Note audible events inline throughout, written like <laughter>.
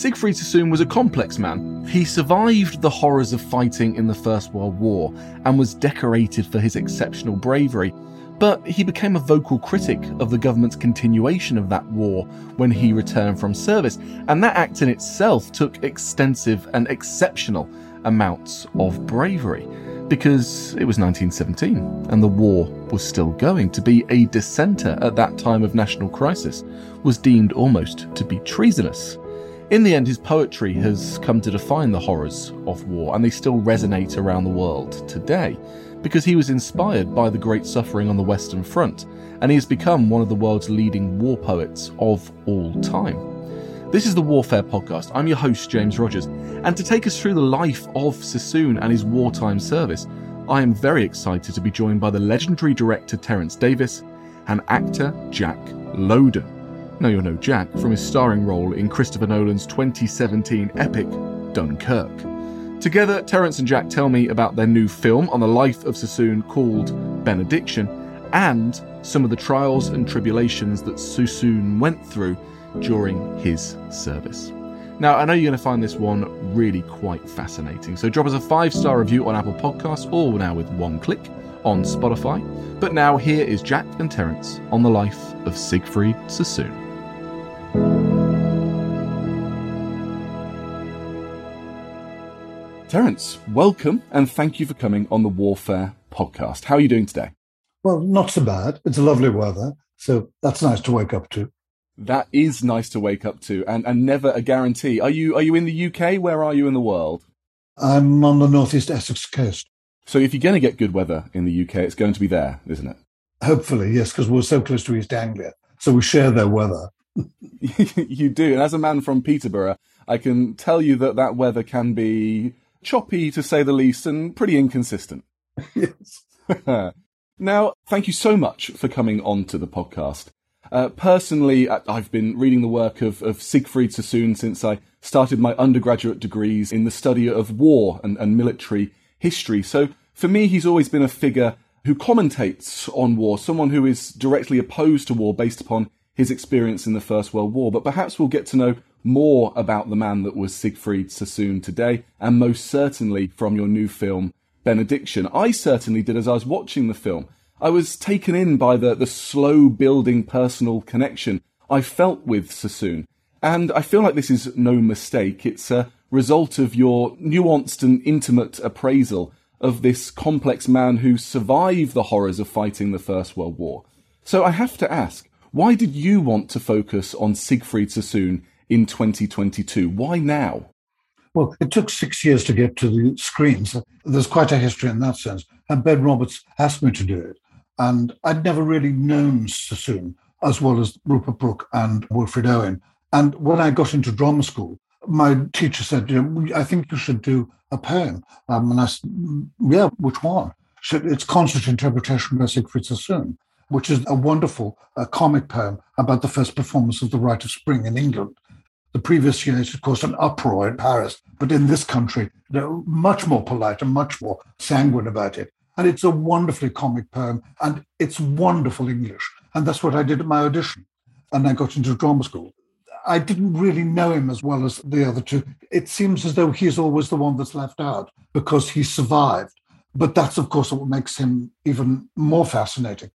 Siegfried Sassoon was a complex man. He survived the horrors of fighting in the First World War and was decorated for his exceptional bravery. But he became a vocal critic of the government's continuation of that war when he returned from service, and that act in itself took extensive and exceptional amounts of bravery because it was 1917 and the war was still going. To be a dissenter at that time of national crisis was deemed almost to be treasonous. In the end, his poetry has come to define the horrors of war, and they still resonate around the world today because he was inspired by the great suffering on the Western Front, and he has become one of the world's leading war poets of all time. This is the Warfare Podcast. I'm your host, James Rogers, and to take us through the life of Sassoon and his wartime service, I am very excited to be joined by the legendary director Terence Davies and actor Jack Lowden. No, you're no Jack from his starring role in Christopher Nolan's 2017 epic Dunkirk. Together, Terence and Jack tell me about their new film on the life of Sassoon called Benediction and some of the trials and tribulations that Sassoon went through during his service. Now, I know you're going to find this one really quite fascinating, so drop us a five star review on Apple Podcasts or now with one click on Spotify. But now, here is Jack and Terence on the life of Siegfried Sassoon. Terence, welcome and thank you for coming on the Warfare podcast. How are you doing today? Well, not so bad. It's lovely weather, so that's nice to wake up to. That is nice to wake up to, and, and never a guarantee. Are you are you in the UK? Where are you in the world? I'm on the northeast Essex coast. So if you're going to get good weather in the UK, it's going to be there, isn't it? Hopefully, yes, because we're so close to East Anglia, so we share their weather. <laughs> <laughs> you do, and as a man from Peterborough, I can tell you that that weather can be choppy to say the least and pretty inconsistent. <laughs> yes. now, thank you so much for coming on to the podcast. Uh, personally, I've been reading the work of, of Siegfried Sassoon since I started my undergraduate degrees in the study of war and, and military history. So for me, he's always been a figure who commentates on war, someone who is directly opposed to war based upon his experience in the First World War. But perhaps we'll get to know more about the man that was Siegfried Sassoon today, and most certainly from your new film, Benediction. I certainly did as I was watching the film. I was taken in by the, the slow building personal connection I felt with Sassoon. And I feel like this is no mistake. It's a result of your nuanced and intimate appraisal of this complex man who survived the horrors of fighting the First World War. So I have to ask, why did you want to focus on Siegfried Sassoon in 2022. Why now? Well, it took six years to get to the screens. There's quite a history in that sense. And Ben Roberts asked me to do it. And I'd never really known Sassoon as well as Rupert Brooke and Wilfred Owen. And when I got into drama school, my teacher said, you know, I think you should do a poem. Um, and I said, yeah, which one? She said, it's Concert Interpretation by Siegfried Sassoon, which is a wonderful uh, comic poem about the first performance of The Rite of Spring in England. The previous year, it caused an uproar in Paris, but in this country, they're much more polite and much more sanguine about it. And it's a wonderfully comic poem, and it's wonderful English. And that's what I did at my audition. And I got into drama school. I didn't really know him as well as the other two. It seems as though he's always the one that's left out because he survived. But that's, of course, what makes him even more fascinating.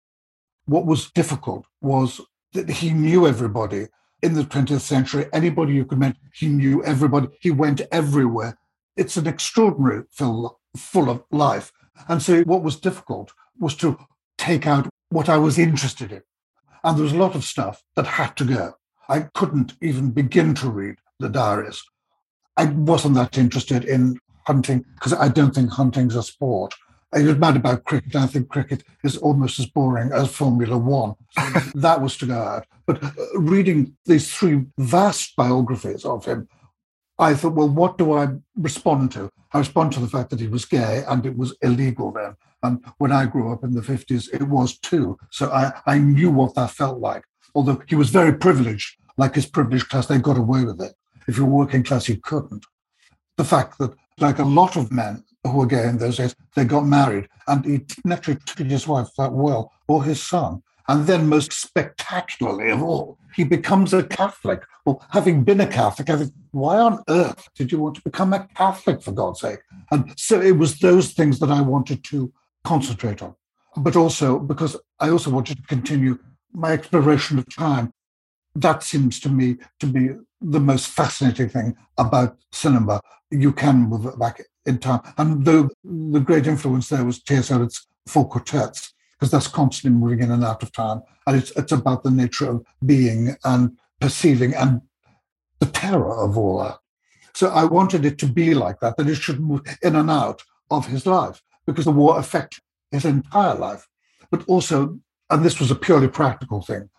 What was difficult was that he knew everybody in the 20th century. Anybody you could meet, he knew everybody. He went everywhere. It's an extraordinary film full of life. And so what was difficult was to take out what I was interested in. And there was a lot of stuff that had to go. I couldn't even begin to read the diaries. I wasn't that interested in hunting because I don't think hunting's a sport. I was mad about cricket. I think cricket is almost as boring as Formula One. <laughs> That was to go out. But uh, reading these three vast biographies of him, I thought, well, what do I respond to? I respond to the fact that he was gay and it was illegal then. And when I grew up in the 50s, it was too. So I, I knew what that felt like. Although he was very privileged, like his privileged class, they got away with it. If you're working class, you couldn't. The fact that, like a lot of men who gay in those days, they got married and he naturally treated his wife that well, or his son. And then, most spectacularly of all, he becomes a Catholic. Well, having been a Catholic, I think, why on earth did you want to become a Catholic, for God's sake? And so it was those things that I wanted to concentrate on. But also because I also wanted to continue my exploration of time. That seems to me to be the most fascinating thing about cinema. You can move it back in time. And the, the great influence there was T.S. Eliot's Four Quartets, because that's constantly moving in and out of time. And it's, it's about the nature of being and perceiving and the terror of all that. So I wanted it to be like that, that it should move in and out of his life because the war affected his entire life. But also, and this was a purely practical thing,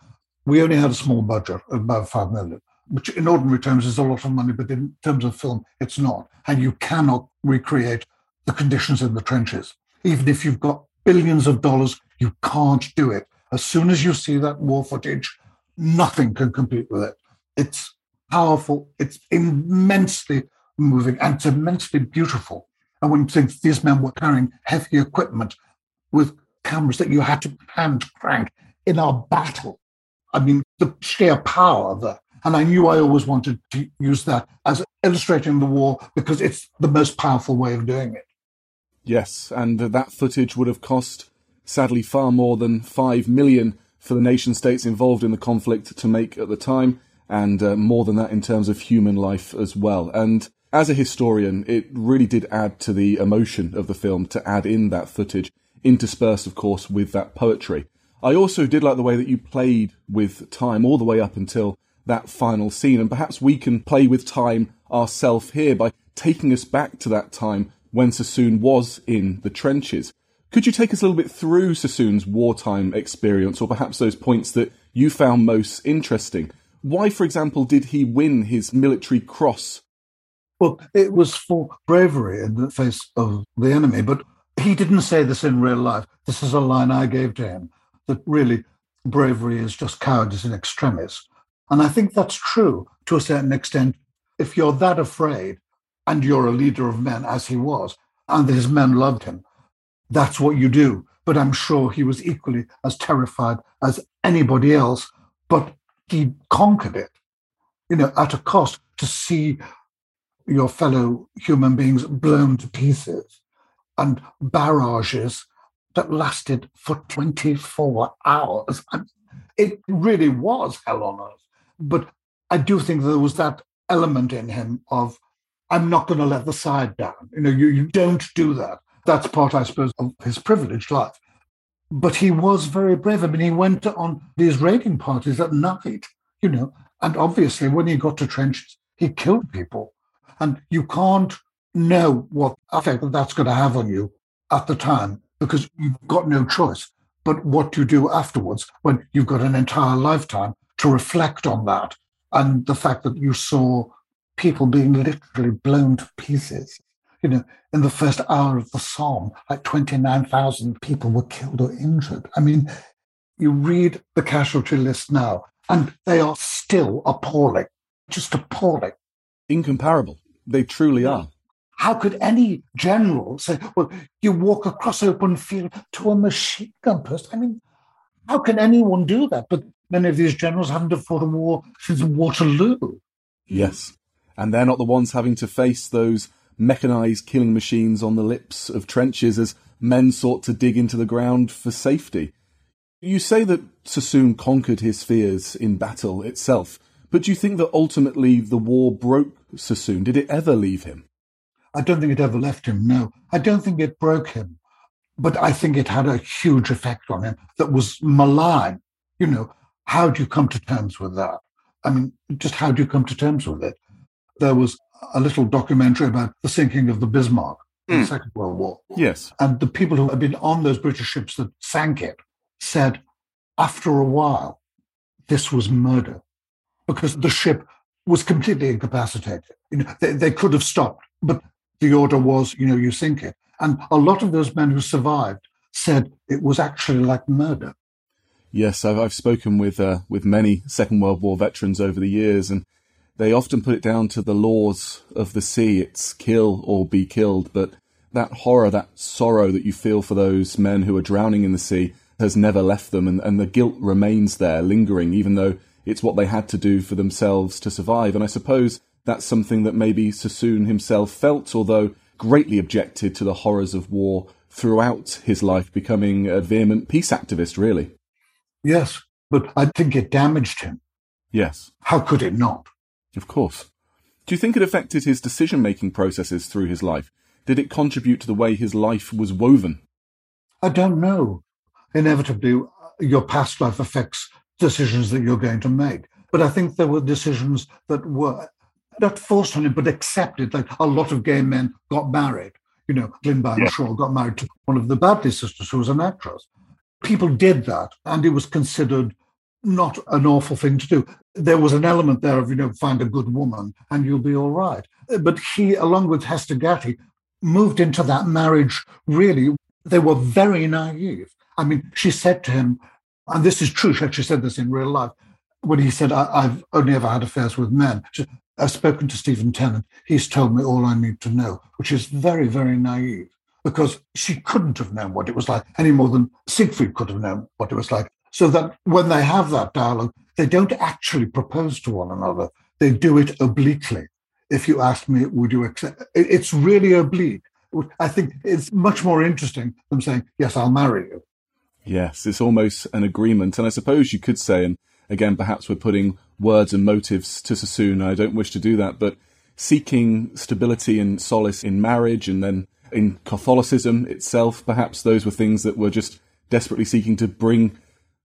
we only had a small budget about five million, which in ordinary terms is a lot of money, but in terms of film, it's not. And you cannot recreate the conditions in the trenches. Even if you've got billions of dollars, you can't do it. As soon as you see that war footage, nothing can compete with it. It's powerful, it's immensely moving, and it's immensely beautiful. And when you think these men were carrying heavy equipment with cameras that you had to hand crank in our battle, I mean, the sheer power of that. And I knew I always wanted to use that as illustrating the war because it's the most powerful way of doing it. Yes, and that footage would have cost, sadly, far more than five million for the nation states involved in the conflict to make at the time, and uh, more than that in terms of human life as well. And as a historian, it really did add to the emotion of the film to add in that footage, interspersed, of course, with that poetry. I also did like the way that you played with time all the way up until that final scene, and perhaps we can play with time ourselves here by taking us back to that time when Sassoon was in the trenches. Could you take us a little bit through Sassoon's wartime experience, or perhaps those points that you found most interesting? Why, for example, did he win his military cross? Well, it was for bravery in the face of the enemy, but he didn't say this in real life. This is a line I gave to him that really bravery is just cowardice in extremis. And I think that's true to a certain extent. If you're that afraid, and you're a leader of men as he was, and his men loved him. That's what you do. But I'm sure he was equally as terrified as anybody else, but he conquered it, you know, at a cost to see your fellow human beings blown to pieces and barrages that lasted for 24 hours. It really was hell on earth. But I do think there was that element in him of I'm not going to let the side down. You know, you, you don't do that. That's part, I suppose, of his privileged life. But he was very brave. I mean, he went on these raiding parties at night, you know, and obviously when he got to trenches, he killed people. And you can't know what effect that's going to have on you at the time because you've got no choice. But what you do afterwards, when you've got an entire lifetime to reflect on that and the fact that you saw people being literally blown to pieces. You know, in the first hour of the Somme, like 29,000 people were killed or injured. I mean, you read the casualty list now, and they are still appalling, just appalling. Incomparable. They truly are. How could any general say, well, you walk across open field to a machine gun post? I mean, How can anyone do that? But many of these generals haven't fought a war since Waterloo. Yes. And they're not the ones having to face those mechanized killing machines on the lips of trenches as men sought to dig into the ground for safety. You say that Sassoon conquered his fears in battle itself, but do you think that ultimately the war broke Sassoon? Did it ever leave him? I don't think it ever left him, no. I don't think it broke him, but I think it had a huge effect on him that was malign. You know, how do you come to terms with that? I mean, just how do you come to terms with it? There was a little documentary about the sinking of the Bismarck in the hmm. Second World War. Yes. And the people who had been on those British ships that sank it said, after a while, this was murder because the ship was completely incapacitated. You know, they, they could have stopped, but the order was, you know, you sink it. And a lot of those men who survived said it was actually like murder. Yes, I've, I've spoken with uh, with many Second World War veterans over the years, and they often put it down to the laws of the sea. It's kill or be killed. But that horror, that sorrow that you feel for those men who are drowning in the sea has never left them, and, and the guilt remains there, lingering, even though it's what they had to do for themselves to survive. And I suppose that's something that maybe Sassoon himself felt, although greatly objected to the horrors of war throughout his life, becoming a vehement peace activist, really. Yes, but I think it damaged him. Yes. How could it not? Of course. Do you think it affected his decision making processes through his life? Did it contribute to the way his life was woven? I don't know. Inevitably, your past life affects decisions that you're going to make. But I think there were decisions that were not forced on him, but accepted. Like a lot of gay men got married. You know, Glen Byam yeah. Shaw got married to one of the Baddeley sisters, who was an actress. People did that, and it was considered not an awful thing to do. There was an element there of, you know, find a good woman and you'll be all right. But he, along with Hester Gatty, moved into that marriage really. They were very naive. I mean, she said to him, and this is true, she actually said this in real life, when he said, I- have only ever had affairs with men. She, I've spoken to Stephen Tennant. He's told me all I need to know, which is very, very naive because she couldn't have known what it was like any more than Siegfried could have known what it was like so that when they have that dialogue, they don't actually propose to one another. They do it obliquely. If you ask me, would you accept? It's really oblique. I think it's much more interesting than saying, yes, I'll marry you. Yes, it's almost an agreement. And I suppose you could say, and again, perhaps we're putting words and motives to Sassoon. I don't wish to do that, but seeking stability and solace in marriage and then in Catholicism itself, perhaps those were things that were just desperately seeking to bring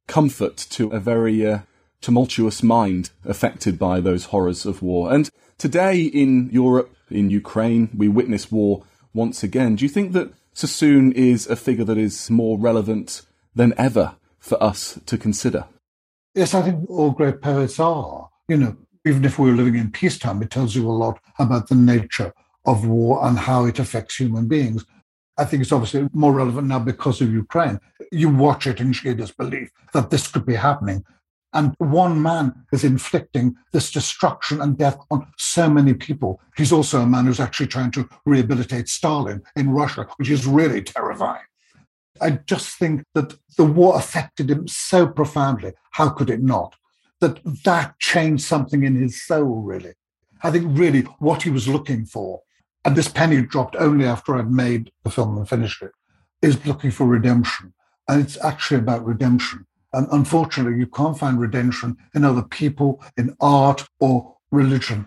comfort to a very uh, tumultuous mind affected by those horrors of war. And today in Europe, in Ukraine, we witness war once again. Do you think that Sassoon is a figure that is more relevant than ever for us to consider? Yes, I think all great poets are. You know, even if we were living in peacetime, it tells you a lot about the nature of war and how it affects human beings. I think it's obviously more relevant now because of Ukraine. You watch it in sheer disbelief that this could be happening. And one man is inflicting this destruction and death on so many people. He's also a man who's actually trying to rehabilitate Stalin in Russia, which is really terrifying. I just think that the war affected him so profoundly. How could it not? That that changed something in his soul, really. I think really what he was looking for and this penny dropped only after I'd made the film and finished it, is looking for redemption. And it's actually about redemption. And unfortunately, you can't find redemption in other people, in art, or religion.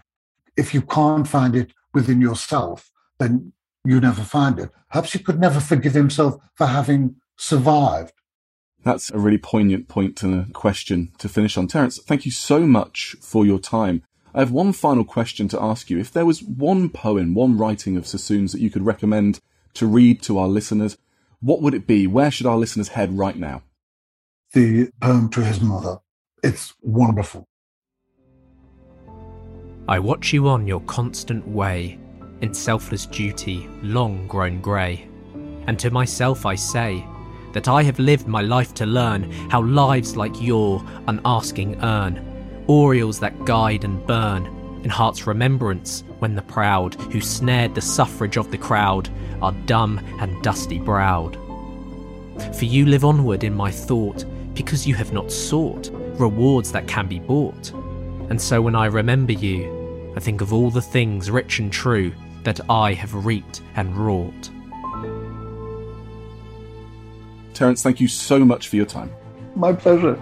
If you can't find it within yourself, then you never find it. Perhaps he could never forgive himself for having survived. That's a really poignant point and a question to finish on. Terence, thank you so much for your time. I have one final question to ask you. If there was one poem, one writing of Sassoon's that you could recommend to read to our listeners, what would it be? Where should our listeners head right now? The poem to his mother. It's wonderful. I watch you on your constant way, in selfless duty, long grown grey. And to myself I say, that I have lived my life to learn how lives like your unasking earn Aureoles that guide and burn in heart's remembrance when the proud, who snared the suffrage of the crowd, are dumb and dusty browed. For you live onward in my thought, because you have not sought rewards that can be bought. And so when I remember you, I think of all the things rich and true that I have reaped and wrought. Terence, thank you so much for your time. My pleasure.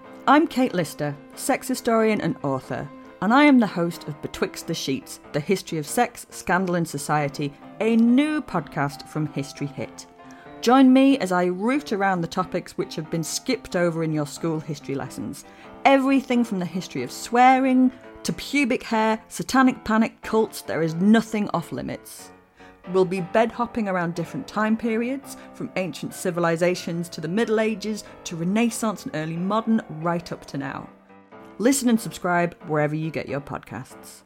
I'm Kate Lister, sex historian and author, and I am the host of Betwixt the Sheets: The History of Sex, Scandal and Society, a new podcast from History Hit. Join me as I root around the topics which have been skipped over in your school history lessons. Everything from the history of swearing to pubic hair, satanic panic, cults, there is nothing off limits. We'll be bed hopping around different time periods, from ancient civilizations to the Middle Ages to Renaissance and early modern, right up to now. Listen and subscribe wherever you get your podcasts.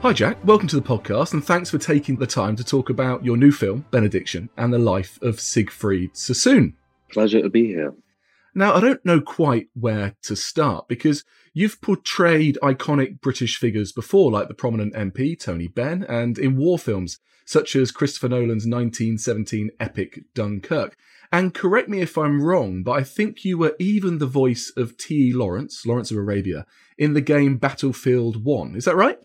Hi, Jack. Welcome to the podcast, and thanks for taking the time to talk about your new film, Benediction, and the life of Siegfried Sassoon. Pleasure to be here. Now, I don't know quite where to start because you've portrayed iconic British figures before, like the prominent MP Tony Benn, and in war films such as Christopher Nolan's 1917 epic Dunkirk. And correct me if I'm wrong, but I think you were even the voice of T. Lawrence, Lawrence of Arabia, in the game Battlefield 1. Is that right?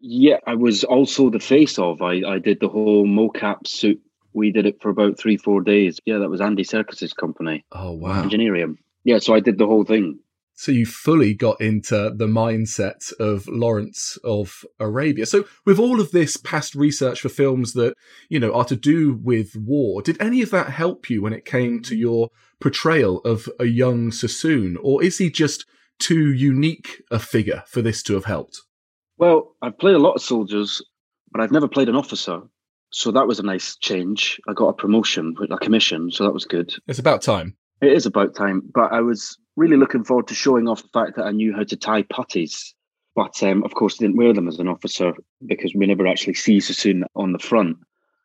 Yeah, I was also the face of. I, I did the whole mocap suit. We did it for about three, four days. Yeah, that was Andy Serkis's company. Oh, wow. Engineering. Yeah, so I did the whole thing. So you fully got into the mindset of Lawrence of Arabia. So with all of this past research for films that, you know, are to do with war, did any of that help you when it came to your portrayal of a young Sassoon? Or is he just too unique a figure for this to have helped? Well, I've played a lot of soldiers, but I've never played an officer. So that was a nice change. I got a promotion, with a commission, so that was good. It's about time. It is about time, but I was really looking forward to showing off the fact that I knew how to tie puttees. But um, of course, I didn't wear them as an officer because we never actually see Sassoon on the front.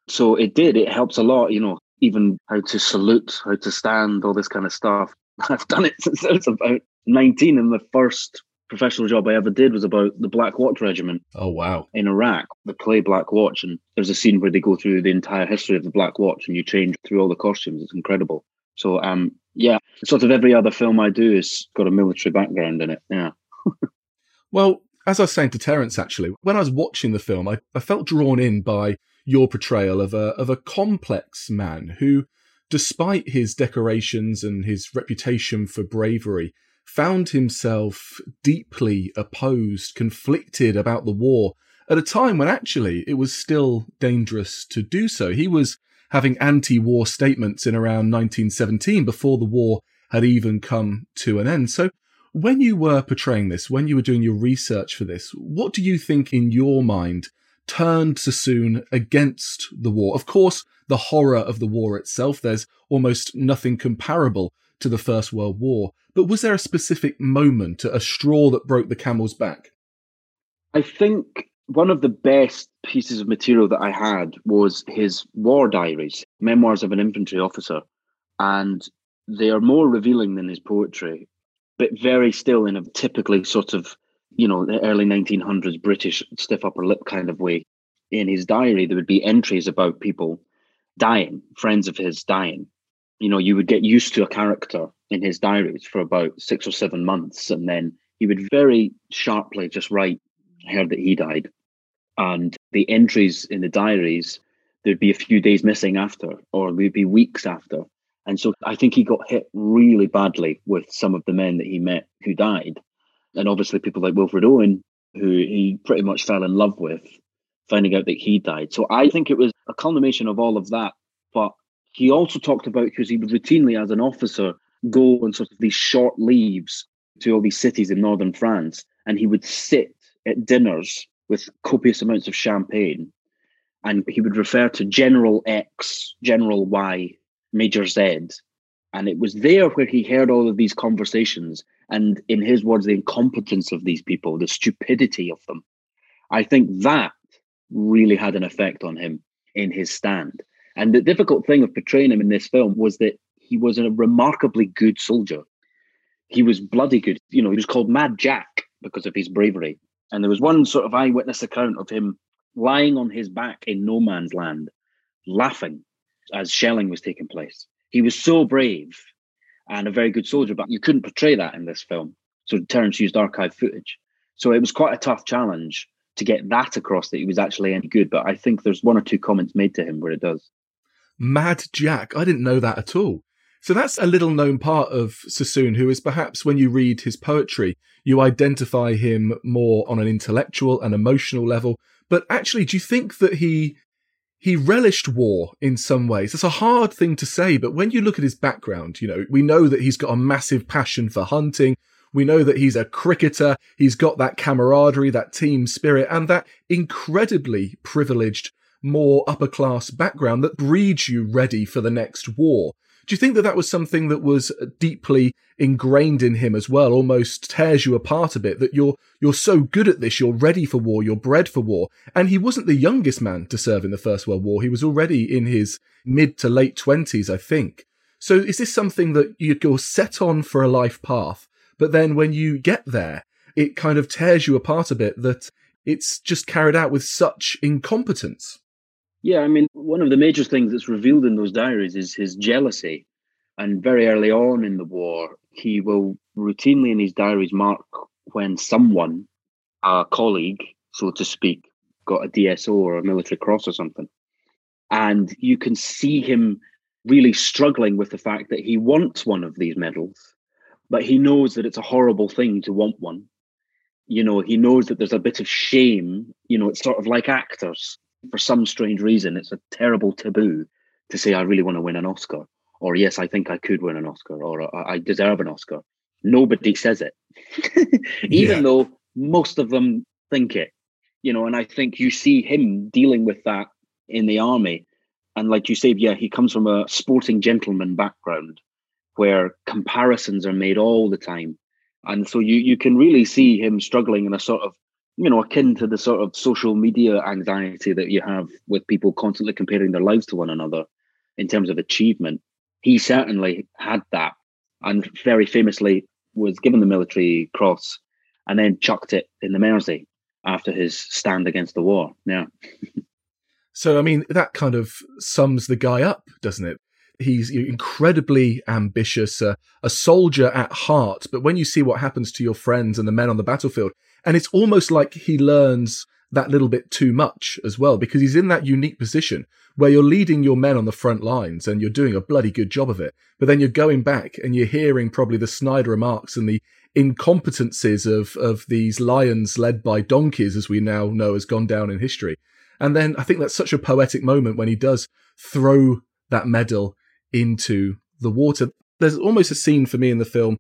So it did, it helps a lot, you know, even how to salute, how to stand, all this kind of stuff. <laughs> I've done it since I was about 19 and the first professional job I ever did was about the Black Watch Regiment. Oh wow! In Iraq, the play Black Watch, and there's a scene where they go through the entire history of the Black Watch, and you change through all the costumes. It's incredible. So, um, yeah, sort of every other film I do has got a military background in it. Yeah. <laughs> well, as I was saying to Terence, actually, when I was watching the film, I, I felt drawn in by your portrayal of a of a complex man who, despite his decorations and his reputation for bravery, found himself deeply opposed, conflicted about the war, at a time when actually it was still dangerous to do so. He was having anti-war statements in around 1917 before the war had even come to an end. So when you were portraying this, when you were doing your research for this, what do you think in your mind turned Sassoon against the war? Of course, the horror of the war itself, there's almost nothing comparable to the First World War. But was there a specific moment, a straw that broke the camel's back? I think one of the best pieces of material that I had was his war diaries, Memoirs of an Infantry Officer. And they are more revealing than his poetry, but very still in a typically sort of, you know, the early 1900s British stiff upper lip kind of way. In his diary, there would be entries about people dying, friends of his dying. You know, you would get used to a character in his diaries for about six or seven months, and then he would very sharply just write, heard that he died. And the entries in the diaries, there'd be a few days missing after, or there'd be weeks after. And so I think he got hit really badly with some of the men that he met who died. And obviously, people like Wilfred Owen, who he pretty much fell in love with, finding out that he died. So I think it was a culmination of all of that. But he also talked about because he would routinely, as an officer, go on sort of these short leaves to all these cities in northern France, and he would sit at dinners with copious amounts of champagne, and he would refer to General X, General Y, Major Z. And it was there where he heard all of these conversations, and in his words, the incompetence of these people, the stupidity of them. I think that really had an effect on him in his stand. And the difficult thing of portraying him in this film was that he was a remarkably good soldier. He was bloody good. You know, he was called Mad Jack because of his bravery. And there was one sort of eyewitness account of him lying on his back in no man's land, laughing as shelling was taking place. He was so brave and a very good soldier, but you couldn't portray that in this film. So Terence used archive footage. So it was quite a tough challenge to get that across that he was actually any good. But I think there's one or two comments made to him where it does. Mad Jack. I didn't know that at all. So that's a little known part of Sassoon, who is perhaps when you read his poetry, you identify him more on an intellectual and emotional level. But actually, do you think that he he relished war in some ways. It's a hard thing to say, but when you look at his background, you know, we know that he's got a massive passion for hunting. We know that he's a cricketer. He's got that camaraderie, that team spirit, and that incredibly privileged, more upper class background that breeds you ready for the next war. Do you think that that was something that was uh, deeply ingrained in him as well, almost tears you apart a bit that you're, you're so good at this, you're ready for war, you're bred for war. And he wasn't the youngest man to serve in the First World War. He was already in his mid to late twenties, I think. So is this something that you're set on for a life path? But then when you get there, it kind of tears you apart a bit that it's just carried out with such incompetence. Yeah, I mean, one of the major things that's revealed in those diaries is his jealousy. And very early on in the war, he will routinely in his diaries mark when someone, a colleague, so to speak, got a DSO or a military cross or something. And you can see him really struggling with the fact that he wants one of these medals, but he knows that it's a horrible thing to want one. You know, he knows that there's a bit of shame. You know, it's sort of like actors for some strange reason, it's a terrible taboo to say, I really want to win an Oscar, or yes, I think I could win an Oscar, or I deserve an Oscar. Nobody says it, <laughs> even yeah. though most of them think it, you know. And I think you see him dealing with that in the army. And like you said, yeah, he comes from a sporting gentleman background where comparisons are made all the time. And so you you can really see him struggling in a sort of you know, akin to the sort of social media anxiety that you have with people constantly comparing their lives to one another in terms of achievement. He certainly had that and very famously was given the military cross and then chucked it in the Mersey after his stand against the war. Yeah. <laughs> so, I mean, that kind of sums the guy up, doesn't it? He's incredibly ambitious, uh, a soldier at heart. But when you see what happens to your friends and the men on the battlefield, and it's almost like he learns that little bit too much as well, because he's in that unique position where you're leading your men on the front lines and you're doing a bloody good job of it. But then you're going back and you're hearing probably the snide remarks and the incompetencies of of these lions led by donkeys, as we now know, has gone down in history. And then I think that's such a poetic moment when he does throw that medal into the water. There's almost a scene for me in the film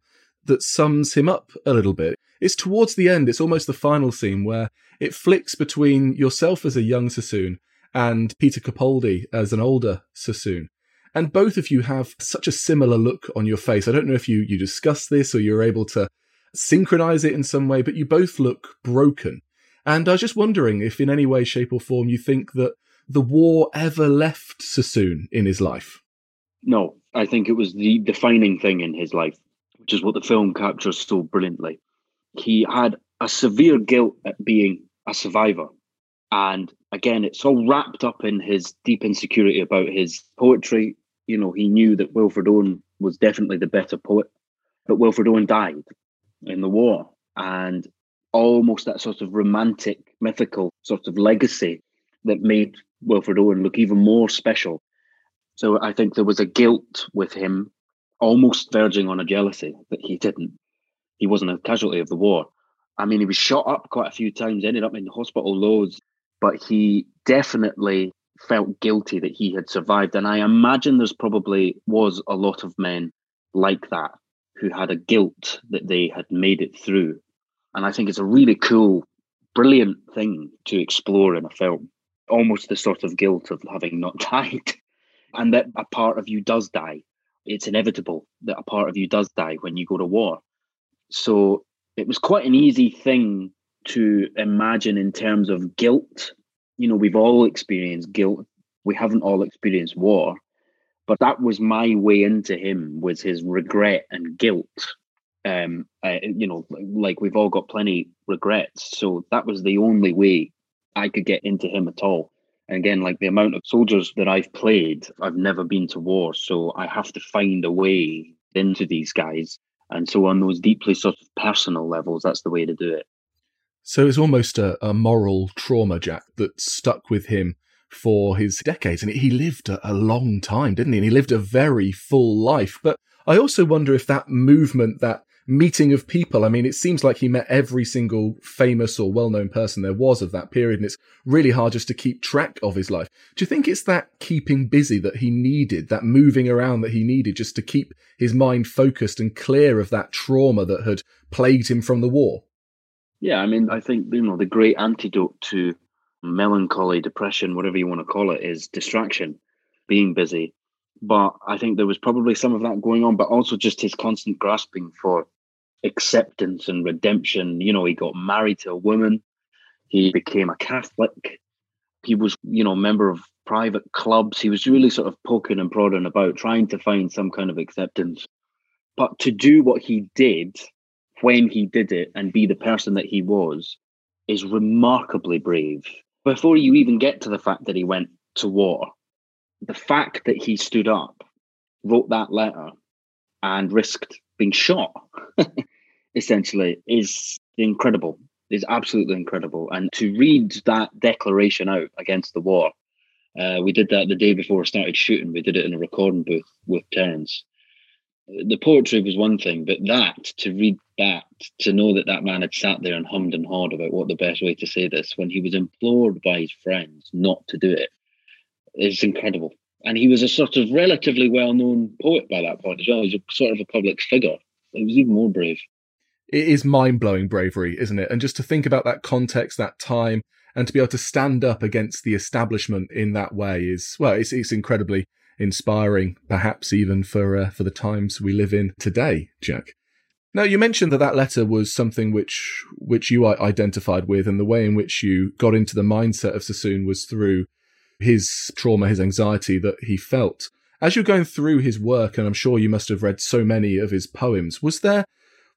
that sums him up a little bit. It's towards the end, it's almost the final scene where it flicks between yourself as a young Sassoon and Peter Capaldi as an older Sassoon. And both of you have such a similar look on your face. I don't know if you, you discussed this or you're able to synchronize it in some way, but you both look broken. And I was just wondering if, in any way, shape, or form, you think that the war ever left Sassoon in his life. No, I think it was the defining thing in his life, which is what the film captures so brilliantly. He had a severe guilt at being a survivor. And again, it's all wrapped up in his deep insecurity about his poetry. You know, he knew that Wilfred Owen was definitely the better poet, but Wilfred Owen died in the war. And almost that sort of romantic, mythical sort of legacy that made Wilfred Owen look even more special. So I think there was a guilt with him, almost verging on a jealousy that he didn't. He wasn't a casualty of the war. I mean, he was shot up quite a few times, ended up in hospital loads, but he definitely felt guilty that he had survived. And I imagine there's probably was a lot of men like that who had a guilt that they had made it through and I think it's a really cool, brilliant thing to explore in a film. Almost the sort of guilt of having not <laughs> died, and that a part of you does die. It's inevitable that a part of you does die when you go to war. So it was quite an easy thing to imagine in terms of guilt. You know, we've all experienced guilt. We haven't all experienced war, but that was my way into him was his regret and guilt um, you know, like we've all got plenty regrets. So that was the only way I could get into him at all. And again, like the amount of soldiers that I've played, I've never been to war, so I have to find a way into these guys. And so on those deeply sort of personal levels, that's the way to do it. So it's almost a, a moral trauma, Jack, that stuck with him for his decades. And he lived a, a long time, didn't he? And he lived a very full life. But I also wonder if that movement, that meeting of people. I mean, it seems like he met every single famous or well known person there was of that period, and it's really hard just to keep track of his life. Do you think it's that keeping busy that he needed, that moving around that he needed just to keep his mind focused and clear of that trauma that had plagued him from the war? Yeah, I mean, I think, you know, the great antidote to melancholy, depression, whatever you want to call it, is distraction, being busy. But I think there was probably some of that going on, but also just his constant grasping for acceptance and redemption. You know, he got married to a woman, he became a Catholic, he was, you know, a member of private clubs. He was really sort of poking and prodding about, trying to find some kind of acceptance. But to do what he did when he did it and be the person that he was is remarkably brave. Before you even get to the fact that he went to war, the fact that he stood up, wrote that letter, and risked being shot, <laughs> essentially, is incredible. Is absolutely incredible. And to read that declaration out against the war, uh, we did that the day before we started shooting. We did it in a recording booth with Terence. The poetry was one thing, but that to read that, to know that that man had sat there and hummed and hawed about what the best way to say this when he was implored by his friends not to do it, is incredible and he was a sort of relatively well-known poet by that point as well. He's a sort of a public figure. He was even more brave. It is mind-blowing bravery, isn't it? And just to think about that context, that time, and to be able to stand up against the establishment in that way is well, it's it's incredibly inspiring, perhaps even for uh, for the times we live in today, Jack. Now, you mentioned that that letter was something which which you identified with, and the way in which you got into the mindset of Sassoon was through his trauma, his anxiety that he felt. As you're going through his work, and I'm sure you must have read so many of his poems, was there?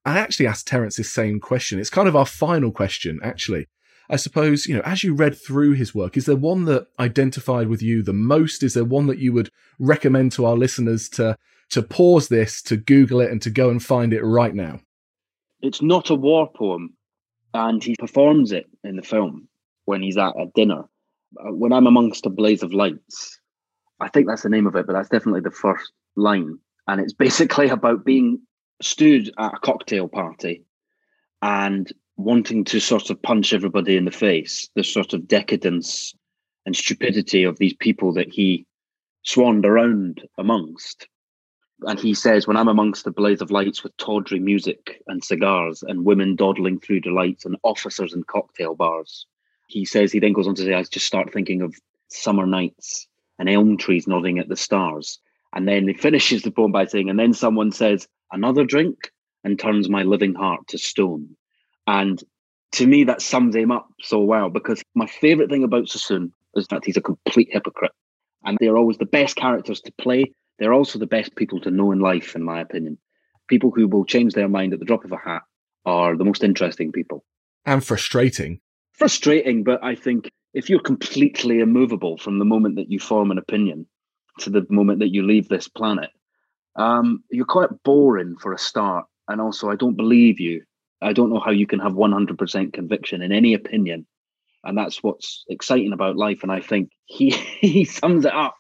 I actually asked Terence this same question. It's kind of our final question, actually. I suppose, you know, as you read through his work, is there one that identified with you the most? Is there one that you would recommend to our listeners to to pause this, to Google it, and to go and find it right now? It's not a war poem, and he performs it in the film when he's at a dinner. Uh, when I'm amongst a blaze of lights, I think that's the name of it, but that's definitely the first line. And it's <laughs> basically about being stood at a cocktail party and wanting to sort of punch everybody in the face, the sort of decadence and stupidity of these people that he swanned around amongst. And he says, When I'm amongst a blaze of lights with tawdry music and cigars and women dawdling through delights and officers in cocktail bars, he says, he then goes on to say, I just start thinking of summer nights and elm trees nodding at the stars. And then he finishes the poem by saying, And then someone says, Another drink? and turns my living heart to stone. And to me, that sums him up so well because my favorite thing about Sassoon is that he's a complete hypocrite. And they're always the best characters to play. They're also the best people to know in life, in my opinion. People who will change their mind at the drop of a hat are the most interesting people. And frustrating. Frustrating, but I think if you're completely immovable from the moment that you form an opinion to the moment that you leave this planet, um, you're quite boring for a start. And also, I don't believe you. I don't know how you can have 100% conviction in any opinion. And that's what's exciting about life. And I think he, <laughs> he sums it up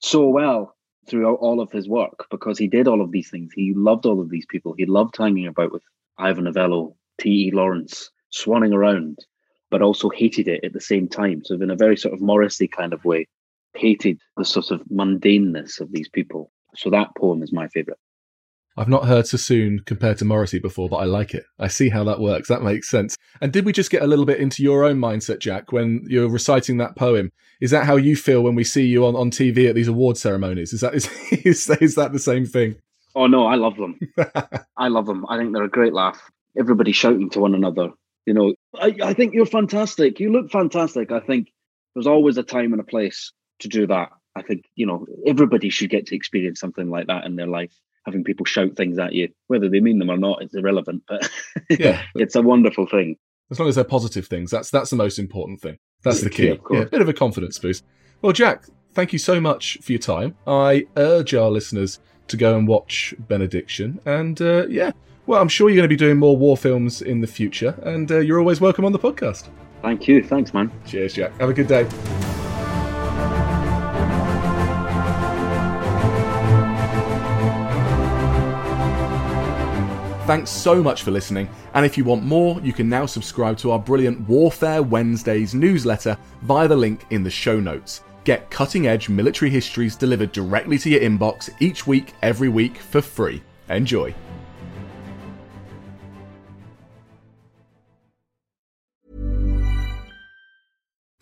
so well throughout all of his work because he did all of these things. He loved all of these people. He loved hanging about with Ivor Novello, T.E. Lawrence, swanning around, but also hated it at the same time. So, in a very sort of Morrissey kind of way, hated the sort of mundaneness of these people. So, that poem is my favorite. I've not heard Sassoon compared to Morrissey before, but I like it. I see how that works. That makes sense. And did we just get a little bit into your own mindset, Jack, when you're reciting that poem? Is that how you feel when we see you on, on TV at these award ceremonies? Is that is, <laughs> is, is that the same thing? Oh no, I love them. <laughs> I love them. I think they're a great laugh. Everybody shouting to one another. You know, I, I think you're fantastic. You look fantastic. I think there's always a time and a place to do that. I think, you know, everybody should get to experience something like that in their life having people shout things at you, whether they mean them or not, it's irrelevant. But <laughs> yeah, it's a wonderful thing. As long as they're positive things, that's that's the most important thing. That's the key. Yeah, a bit of a confidence boost. Well, Jack, thank you so much for your time. I urge our listeners to go and watch Benediction, and uh, yeah, well, I'm sure you're going to be doing more war films in the future, and uh, you're always welcome on the podcast. Thank you. Thanks, man. Cheers, Jack. Have a good day. Thanks so much for listening, and if you want more, you can now subscribe to our brilliant Warfare Wednesdays newsletter via the link in the show notes. Get cutting edge military histories delivered directly to your inbox each week, every week for free. Enjoy.